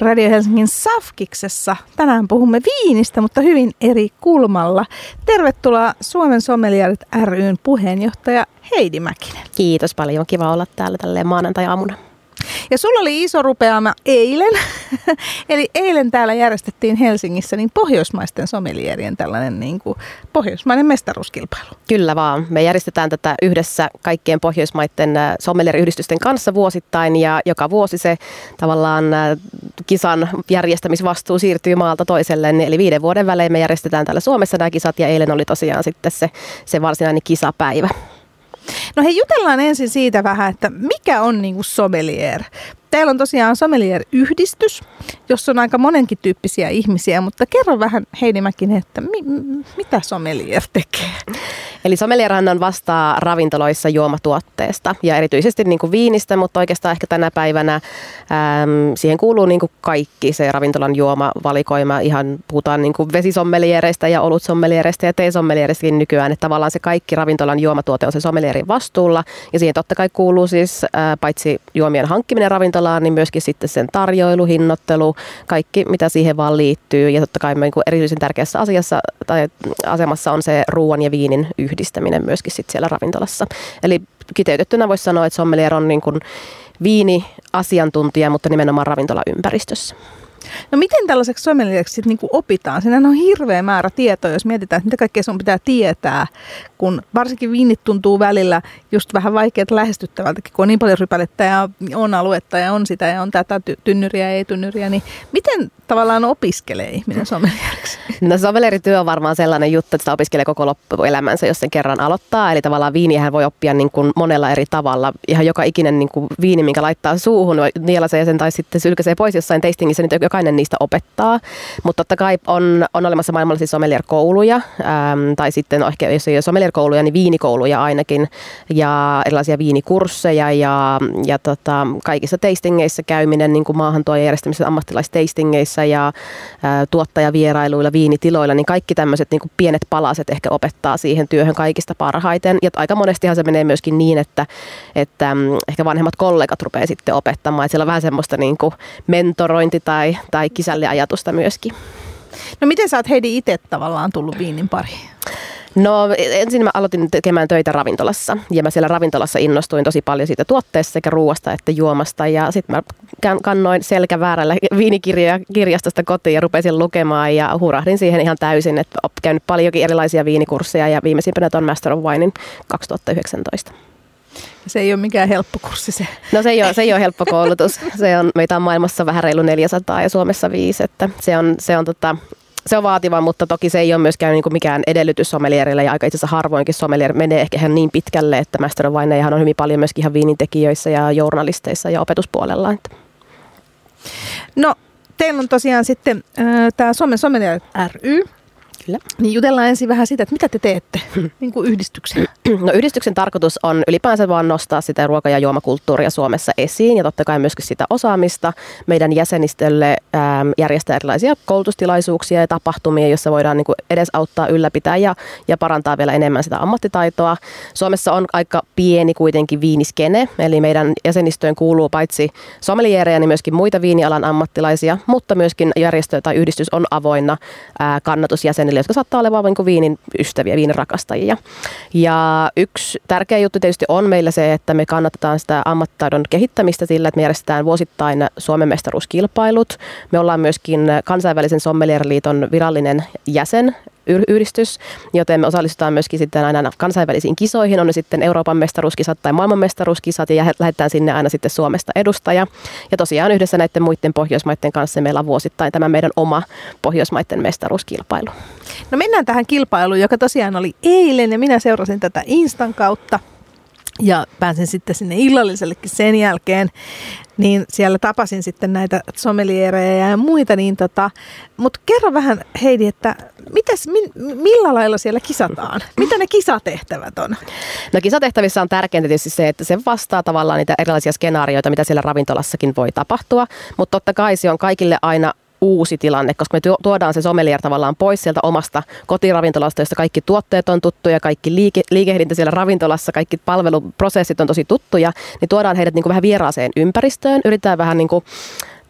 Radio Helsingin Safkiksessa. Tänään puhumme viinistä, mutta hyvin eri kulmalla. Tervetuloa Suomen Sommelierit ryn puheenjohtaja Heidi Mäkinen. Kiitos paljon. Kiva olla täällä tälleen maanantai-aamuna. Ja sulla oli iso rupeama eilen. Eli eilen täällä järjestettiin Helsingissä niin pohjoismaisten somelierien tällainen niin kuin pohjoismainen mestaruuskilpailu. Kyllä vaan. Me järjestetään tätä yhdessä kaikkien pohjoismaiden äh, sommelieriyhdistysten kanssa vuosittain ja joka vuosi se tavallaan äh, kisan järjestämisvastuu siirtyy maalta toiselle. Eli viiden vuoden välein me järjestetään täällä Suomessa nämä kisat ja eilen oli tosiaan sitten se, se varsinainen kisapäivä. No hei, jutellaan ensin siitä vähän, että mikä on niinku sommelier? Teillä on tosiaan sommelier-yhdistys, jossa on aika monenkin tyyppisiä ihmisiä, mutta kerro vähän Heidi Mäkinen, että mi- mitä sommelier tekee? Eli sommelierhan vastaa ravintoloissa juomatuotteesta ja erityisesti niin kuin viinistä, mutta oikeastaan ehkä tänä päivänä äm, siihen kuuluu niin kuin kaikki se ravintolan juomavalikoima. Ihan puhutaan niin kuin vesisommeliereistä ja olutsommeliereistä ja teesommeliereistäkin nykyään. Että tavallaan se kaikki ravintolan juomatuote on se sommelierin vastuulla ja siihen totta kai kuuluu siis ää, paitsi juomien hankkiminen ravintolaan, niin myöskin sitten sen tarjoilu, hinnoittelu, kaikki mitä siihen vaan liittyy. Ja totta kai niin kuin erityisen tärkeässä asiassa tai asemassa on se ruoan ja viinin yhdistys yhdistäminen myöskin sit siellä ravintolassa. Eli kiteytettynä voisi sanoa, että sommelier on niin kuin viini-asiantuntija, mutta nimenomaan ravintolaympäristössä. No miten tällaiseksi sommelieksi sitten niinku opitaan? Siinä on hirveä määrä tietoa, jos mietitään, että mitä kaikkea sun pitää tietää, kun varsinkin viinit tuntuu välillä just vähän vaikeat lähestyttävältäkin, kun on niin paljon rypälettä ja on aluetta ja on sitä ja on tätä tynnyriä ja ei-tynnyriä, niin miten tavallaan opiskelee ihminen sommelieriksi? No sommelerityö on varmaan sellainen juttu, että sitä opiskelee koko loppuelämänsä, jos sen kerran aloittaa. Eli tavallaan viiniähän voi oppia niin kuin monella eri tavalla. Ihan joka ikinen niin kuin viini, minkä laittaa suuhun, nielasee sen tai sitten sylkäsee pois jossain tastingissa, niin jokainen niistä opettaa. Mutta totta kai on, on olemassa maailmallisia sommelier-kouluja, äm, tai sitten no ehkä jos ei ole sommelier-kouluja, niin viinikouluja ainakin, ja erilaisia viinikursseja, ja, ja tota, kaikissa tastingeissa käyminen, niin kuin maahantuoja järjestämisessä ammattilaistastingeissa ja ä, tuottajavierailuilla, viinitiloilla, niin kaikki tämmöiset niin pienet palaset ehkä opettaa siihen työhön kaikista parhaiten. Ja aika monestihan se menee myöskin niin, että, että mm, ehkä vanhemmat kollegat rupeaa sitten opettamaan, että siellä on vähän semmoista niin kuin mentorointi tai, tai kisälliajatusta myöskin. No miten sä oot Heidi itse tavallaan tullut viinin pariin? No ensin mä aloitin tekemään töitä ravintolassa ja mä siellä ravintolassa innostuin tosi paljon siitä tuotteesta sekä ruoasta että juomasta ja sitten mä kannoin selkä väärällä viinikirjoja kirjastosta kotiin ja rupesin lukemaan ja hurahdin siihen ihan täysin, että olen käynyt paljonkin erilaisia viinikursseja ja viimeisimpänä tuon Master of Winein 2019. Se ei ole mikään helppo kurssi se. No se ei ole, se ei ole helppo koulutus. Se on, meitä on maailmassa vähän reilu 400 ja Suomessa viisi, että se on, se on tota, se on vaativa, mutta toki se ei ole myöskään niin kuin mikään edellytys sommelierille ja aika itse asiassa harvoinkin sommelier menee ehkä ihan niin pitkälle, että Master of Wine on hyvin paljon myöskin ihan viinintekijöissä ja journalisteissa ja opetuspuolella. No teillä on tosiaan sitten äh, tämä Suomen Sommelier ry, Kyllä. Niin jutellaan ensin vähän siitä, että mitä te teette niin kuin yhdistyksen. No yhdistyksen tarkoitus on ylipäänsä vaan nostaa sitä ruoka- ja juomakulttuuria Suomessa esiin ja totta kai myöskin sitä osaamista meidän jäsenistölle äm, järjestää erilaisia koulutustilaisuuksia ja tapahtumia, joissa voidaan niin kuin edesauttaa, ylläpitää ja, ja parantaa vielä enemmän sitä ammattitaitoa. Suomessa on aika pieni kuitenkin viiniskene, eli meidän jäsenistöön kuuluu paitsi sommeliereja, niin myöskin muita viinialan ammattilaisia, mutta myöskin järjestö tai yhdistys on avoinna ää, kannatusjäsenille ihmisille, jotka saattaa olla vain niin viinin ystäviä, viinin rakastajia. Ja yksi tärkeä juttu tietysti on meillä se, että me kannatetaan sitä ammattitaidon kehittämistä sillä, että me järjestetään vuosittain Suomen mestaruuskilpailut. Me ollaan myöskin kansainvälisen sommelierliiton virallinen jäsen yhdistys, joten me osallistutaan myöskin sitten aina kansainvälisiin kisoihin, on ne sitten Euroopan mestaruuskisat tai maailman mestaruuskisat ja lähdetään sinne aina sitten Suomesta edustaja. Ja tosiaan yhdessä näiden muiden Pohjoismaiden kanssa meillä on vuosittain tämä meidän oma Pohjoismaiden mestaruuskilpailu. No mennään tähän kilpailuun, joka tosiaan oli eilen ja minä seurasin tätä Instan kautta ja pääsin sitten sinne illallisellekin sen jälkeen, niin siellä tapasin sitten näitä sommeliereja ja muita, niin tota, mutta kerro vähän Heidi, että mitäs, mi, millä lailla siellä kisataan? Mitä ne kisatehtävät on? No kisatehtävissä on tärkeintä tietysti se, että se vastaa tavallaan niitä erilaisia skenaarioita, mitä siellä ravintolassakin voi tapahtua, mutta totta kai se on kaikille aina uusi tilanne, koska me tuodaan se sommelier tavallaan pois sieltä omasta kotiravintolasta, jossa kaikki tuotteet on tuttuja, kaikki liike, liikehdintä siellä ravintolassa, kaikki palveluprosessit on tosi tuttuja, niin tuodaan heidät niin kuin vähän vieraaseen ympäristöön, yritetään vähän niin kuin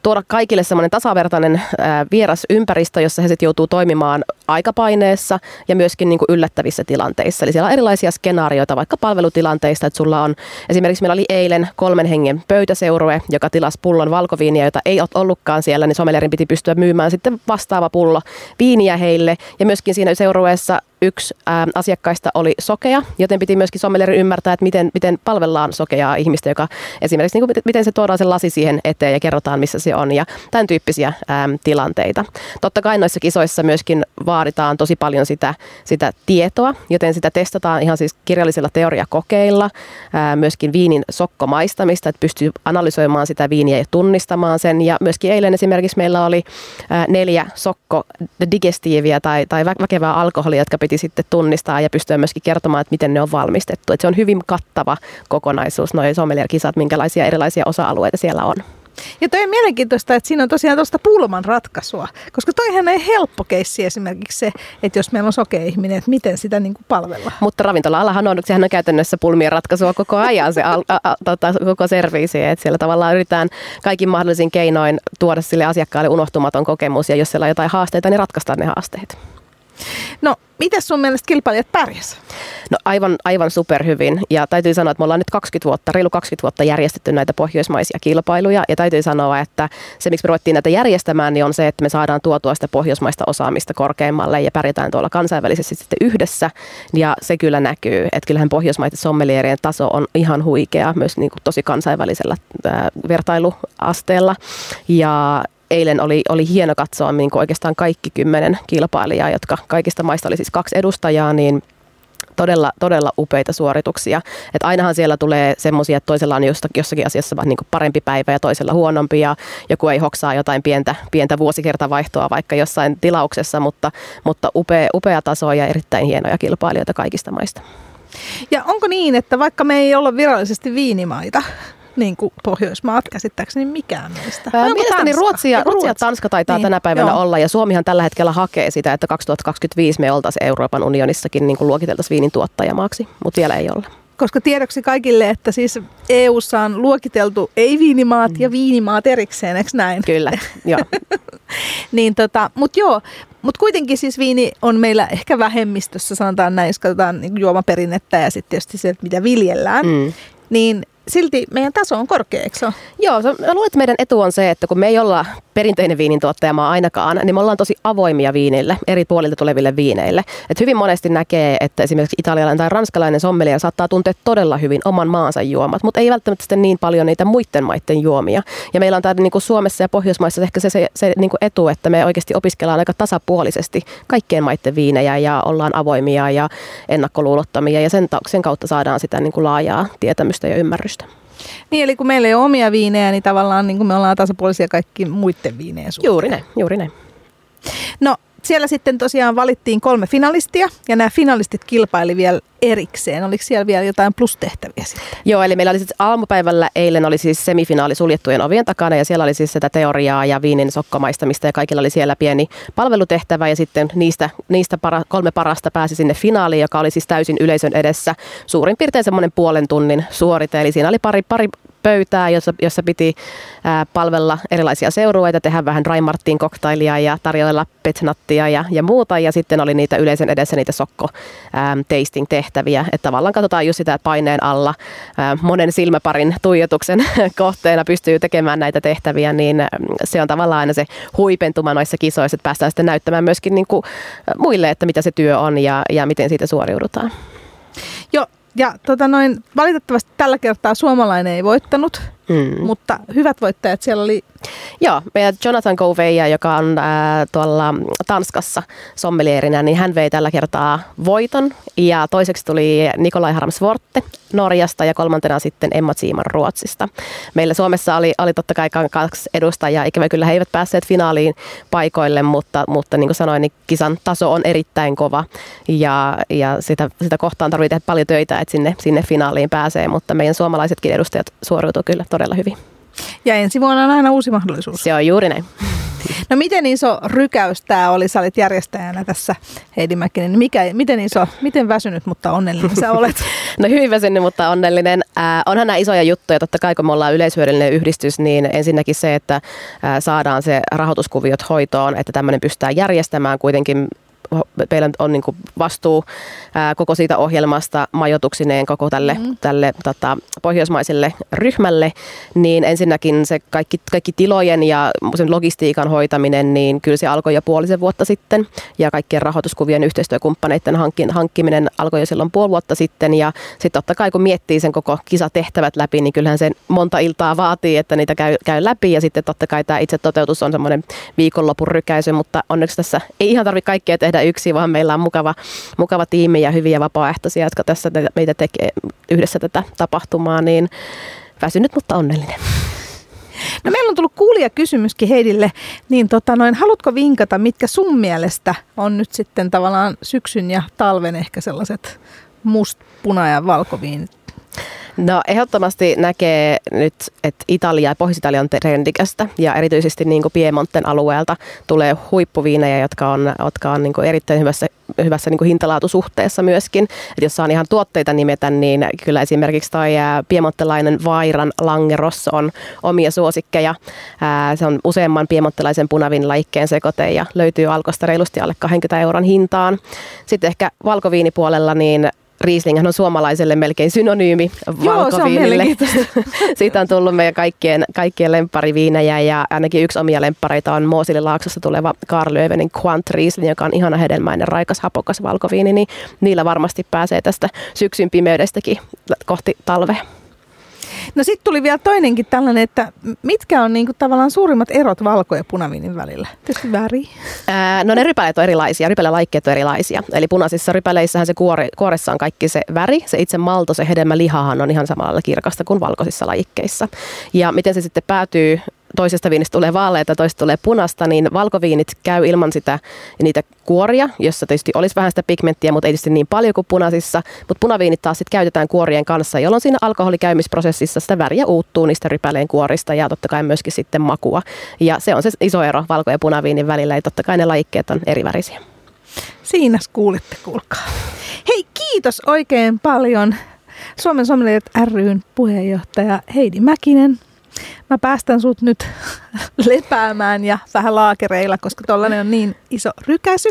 tuoda kaikille semmoinen tasavertainen vieras ympäristö, jossa he sitten joutuu toimimaan aikapaineessa ja myöskin niin kuin yllättävissä tilanteissa. Eli siellä on erilaisia skenaarioita vaikka palvelutilanteista, että sulla on esimerkiksi meillä oli eilen kolmen hengen pöytäseurue, joka tilasi pullon valkoviiniä, jota ei ollutkaan siellä, niin sommelierin piti pystyä myymään sitten vastaava pullo viiniä heille. Ja myöskin siinä seurueessa yksi ää, asiakkaista oli sokea, joten piti myöskin sommelieri ymmärtää, että miten, miten palvellaan sokeaa ihmistä, joka esimerkiksi niin kuin, miten se tuodaan se lasi siihen eteen ja kerrotaan, missä se on ja tämän tyyppisiä ää, tilanteita. Totta kai noissa kisoissa myöskin vaaditaan tosi paljon sitä, sitä tietoa, joten sitä testataan ihan siis kirjallisilla teoriakokeilla, ää, myöskin viinin sokkomaistamista, että pystyy analysoimaan sitä viiniä ja tunnistamaan sen ja myöskin eilen esimerkiksi meillä oli ää, neljä sokko digestiiviä tai, tai väkevää alkoholia, jotka piti sitten tunnistaa ja pystyä myöskin kertomaan, että miten ne on valmistettu. Että se on hyvin kattava kokonaisuus, noin sommelier-kisat, minkälaisia erilaisia osa-alueita siellä on. Ja toi on mielenkiintoista, että siinä on tosiaan tuosta pulman ratkaisua, koska toihan ei helppo keissi esimerkiksi se, että jos meillä on sokea ihminen, että miten sitä niin kuin palvella. Mutta ravintola-alahan on, sehän on käytännössä pulmien ratkaisua koko ajan se a, a, a, tota, koko serviisi, että siellä tavallaan yritetään kaikin mahdollisin keinoin tuoda sille asiakkaalle unohtumaton kokemus ja jos siellä on jotain haasteita, niin ratkaistaan ne haasteet. No, miten sun mielestä kilpailijat pärjäs? No aivan, aivan superhyvin. Ja täytyy sanoa, että me ollaan nyt 20 vuotta, reilu 20 vuotta järjestetty näitä pohjoismaisia kilpailuja. Ja täytyy sanoa, että se miksi me ruvettiin näitä järjestämään, niin on se, että me saadaan tuotua sitä pohjoismaista osaamista korkeammalle ja pärjätään tuolla kansainvälisesti sitten yhdessä. Ja se kyllä näkyy, että kyllähän pohjoismaiden sommelierien taso on ihan huikea myös niin kuin tosi kansainvälisellä ää, vertailuasteella. Ja eilen oli, oli hieno katsoa niin kuin oikeastaan kaikki kymmenen kilpailijaa, jotka kaikista maista oli siis kaksi edustajaa, niin todella, todella upeita suorituksia. Et ainahan siellä tulee semmoisia, että toisella on jossakin asiassa niin parempi päivä ja toisella huonompi ja joku ei hoksaa jotain pientä, pientä vuosikertavaihtoa vaikka jossain tilauksessa, mutta, mutta upea, upea taso ja erittäin hienoja kilpailijoita kaikista maista. Ja onko niin, että vaikka me ei olla virallisesti viinimaita, niin kuin Pohjoismaat käsittääkseni mikään meistä. Ää, mielestäni Ruotsi ja, Ruotsi ja Tanska taitaa niin, tänä päivänä joo. olla ja Suomihan tällä hetkellä hakee sitä, että 2025 me oltaisiin Euroopan unionissakin niin kuin luokiteltaisiin viinin tuottajamaaksi, mutta vielä ei olla. Koska tiedoksi kaikille, että siis EU:ssa on luokiteltu ei-viinimaat mm. ja viinimaat erikseen, eikö näin? Kyllä, joo. niin tota, mutta joo, mutta kuitenkin siis viini on meillä ehkä vähemmistössä, sanotaan näin, jos katsotaan niin juomaperinnettä ja sitten tietysti se, että mitä viljellään. Mm. Niin silti meidän taso on korkea, eikö se Joo, mä luulen, että meidän etu on se, että kun me ei olla perinteinen viinintuottajamaa ainakaan, niin me ollaan tosi avoimia viinille, eri puolilta tuleville viineille. Et hyvin monesti näkee, että esimerkiksi italialainen tai ranskalainen sommelier saattaa tuntea todella hyvin oman maansa juomat, mutta ei välttämättä sitten niin paljon niitä muiden maiden juomia. Ja meillä on täällä niin kuin Suomessa ja Pohjoismaissa ehkä se, se, se niin kuin etu, että me oikeasti opiskellaan aika tasapuolisesti kaikkien maiden viinejä ja ollaan avoimia ja ennakkoluulottomia ja sen, sen kautta saadaan sitä niin kuin laajaa tietämystä ja ymmärrystä. Niin, eli kun meillä ei ole omia viinejä, niin tavallaan niin kuin me ollaan tasapuolisia kaikki muiden viineen suhteen. Juuri näin, juuri näin. No, siellä sitten tosiaan valittiin kolme finalistia ja nämä finalistit kilpaili vielä erikseen. Oliko siellä vielä jotain plustehtäviä sitten? Joo, eli meillä oli siis aamupäivällä eilen oli siis semifinaali suljettujen ovien takana ja siellä oli siis sitä teoriaa ja viinin sokkomaistamista ja kaikilla oli siellä pieni palvelutehtävä ja sitten niistä, niistä para, kolme parasta pääsi sinne finaaliin, joka oli siis täysin yleisön edessä suurin piirtein semmoinen puolen tunnin suorite. Eli siinä oli pari, pari pöytää, jossa, jossa piti ää, palvella erilaisia seurueita, tehdä vähän Raimartin koktailia ja tarjoilla petnattia ja, ja muuta. Ja sitten oli niitä yleisen edessä niitä sokko tasting tehtäviä. Että tavallaan katsotaan just sitä, että paineen alla ää, monen silmäparin tuijotuksen kohteena pystyy tekemään näitä tehtäviä, niin se on tavallaan aina se huipentuma noissa kisoissa, että päästään sitten näyttämään myöskin niin kuin muille, että mitä se työ on ja, ja miten siitä suoriudutaan. Ja tota noin, valitettavasti tällä kertaa suomalainen ei voittanut, mm. mutta hyvät voittajat siellä oli. Joo, meidän Jonathan Gouveia, joka on ää, tuolla Tanskassa sommelierinä, niin hän vei tällä kertaa voiton. Ja toiseksi tuli Nikolai Harmsvorte Norjasta ja kolmantena sitten Emma Siiman Ruotsista. Meillä Suomessa oli, oli totta kai kaksi edustajaa, ikävä kyllä he eivät päässeet finaaliin paikoille, mutta, mutta niin kuin sanoin, niin kisan taso on erittäin kova ja, ja sitä, sitä kohtaan tarvitsee tehdä paljon töitä, että sinne, sinne finaaliin pääsee, mutta meidän suomalaisetkin edustajat suoriutuivat kyllä todella hyvin. Ja ensi vuonna on aina uusi mahdollisuus. Se on juuri näin. No miten iso rykäys tämä oli? Sä olit järjestäjänä tässä Heidi Mäkinen. Mikä, miten iso, miten väsynyt, mutta onnellinen sä olet? No hyvin väsynyt, mutta onnellinen. Äh, onhan nämä isoja juttuja. Totta kai kun me ollaan yleishyödyllinen yhdistys, niin ensinnäkin se, että äh, saadaan se rahoituskuviot hoitoon, että tämmöinen pystytään järjestämään kuitenkin meillä on niin kuin vastuu ää, koko siitä ohjelmasta majoituksineen koko tälle, mm. tälle tota, pohjoismaiselle ryhmälle, niin ensinnäkin se kaikki, kaikki tilojen ja sen logistiikan hoitaminen, niin kyllä se alkoi jo puolisen vuotta sitten ja kaikkien rahoituskuvien yhteistyökumppaneiden hankkiminen alkoi jo silloin puoli vuotta sitten ja sitten totta kai kun miettii sen koko kisatehtävät läpi, niin kyllähän sen monta iltaa vaatii, että niitä käy, käy läpi ja sitten totta kai tämä itse toteutus on semmoinen viikonlopun rykäisy, mutta onneksi tässä ei ihan tarvitse kaikkea tehdä tehdä yksin, vaan meillä on mukava, mukava tiimi ja hyviä vapaaehtoisia, jotka tässä meitä tekee yhdessä tätä tapahtumaa, niin väsynyt, mutta onnellinen. No meillä on tullut kysymyskin Heidille, niin tota noin, haluatko vinkata, mitkä sun mielestä on nyt sitten tavallaan syksyn ja talven ehkä sellaiset must, puna ja valkoviinit No ehdottomasti näkee nyt, että Italia ja Pohjois-Italia on trendikästä ja erityisesti niin kuin Piemonten alueelta tulee huippuviinejä, jotka on, jotka on niin kuin erittäin hyvässä, hyvässä niin kuin hintalaatusuhteessa myöskin. Et jos saan ihan tuotteita nimetä, niin kyllä esimerkiksi toi piemontelainen Vairan Langeros on omia suosikkeja. Se on useamman piemontelaisen punavin laikkeen sekoite ja löytyy alkosta reilusti alle 20 euron hintaan. Sitten ehkä valkoviinipuolella niin Riesling on suomalaiselle melkein synonyymi valkoviinille. Siitä on tullut meidän kaikkien, kaikkien lemppariviinejä ja ainakin yksi omia lemppareita on Moosililaaksossa tuleva Karl Löövenin Quant Riesling, joka on ihana hedelmäinen, raikas, hapokas valkoviini, niin niillä varmasti pääsee tästä syksyn pimeydestäkin kohti talvea. No sitten tuli vielä toinenkin tällainen, että mitkä on niinku tavallaan suurimmat erot valko- ja punaviinin välillä? Tietysti väri. Ää, no ne rypäleet on erilaisia, rypälelaikkeet on erilaisia. Eli punaisissa rypäleissähän se kuori, kuoressa on kaikki se väri, se itse malto, se hedelmälihahan on ihan samalla kirkasta kuin valkoisissa lajikkeissa. Ja miten se sitten päätyy toisesta viinistä tulee vaaleita, toisesta tulee punasta, niin valkoviinit käy ilman sitä, niitä kuoria, jossa tietysti olisi vähän sitä pigmenttiä, mutta ei tietysti niin paljon kuin punaisissa. Mutta punaviinit taas sitten käytetään kuorien kanssa, jolloin siinä alkoholikäymisprosessissa sitä väriä uuttuu niistä rypäleen kuorista ja totta kai myöskin sitten makua. Ja se on se iso ero valko- ja punaviinin välillä, ja totta kai ne lajikkeet on eri värisiä. Siinä kuulitte, kuulkaa. Hei, kiitos oikein paljon Suomen Sommelier ryn puheenjohtaja Heidi Mäkinen mä päästän sut nyt lepäämään ja vähän laakereilla, koska tollanen on niin iso rykäsy.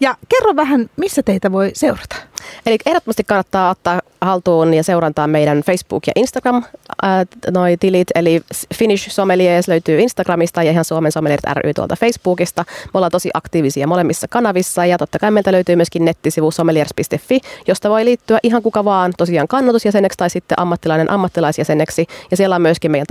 Ja kerro vähän, missä teitä voi seurata? Eli ehdottomasti kannattaa ottaa haltuun ja seurantaa meidän Facebook- ja Instagram ää, noi tilit, eli Finnish Sommeliers löytyy Instagramista ja ihan Suomen Sommeliers ry tuolta Facebookista. Me ollaan tosi aktiivisia molemmissa kanavissa ja totta kai meiltä löytyy myöskin nettisivu sommeliers.fi, josta voi liittyä ihan kuka vaan tosiaan kannatusjäseneksi tai sitten ammattilainen ammattilaisjäseneksi. Ja siellä on myöskin meidän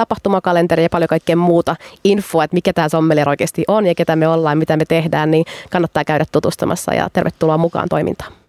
tapahtumakalenteri ja paljon kaikkea muuta infoa, että mikä tämä sommelier oikeasti on ja ketä me ollaan, mitä me tehdään, niin kannattaa käydä tutustumassa ja tervetuloa mukaan toimintaan.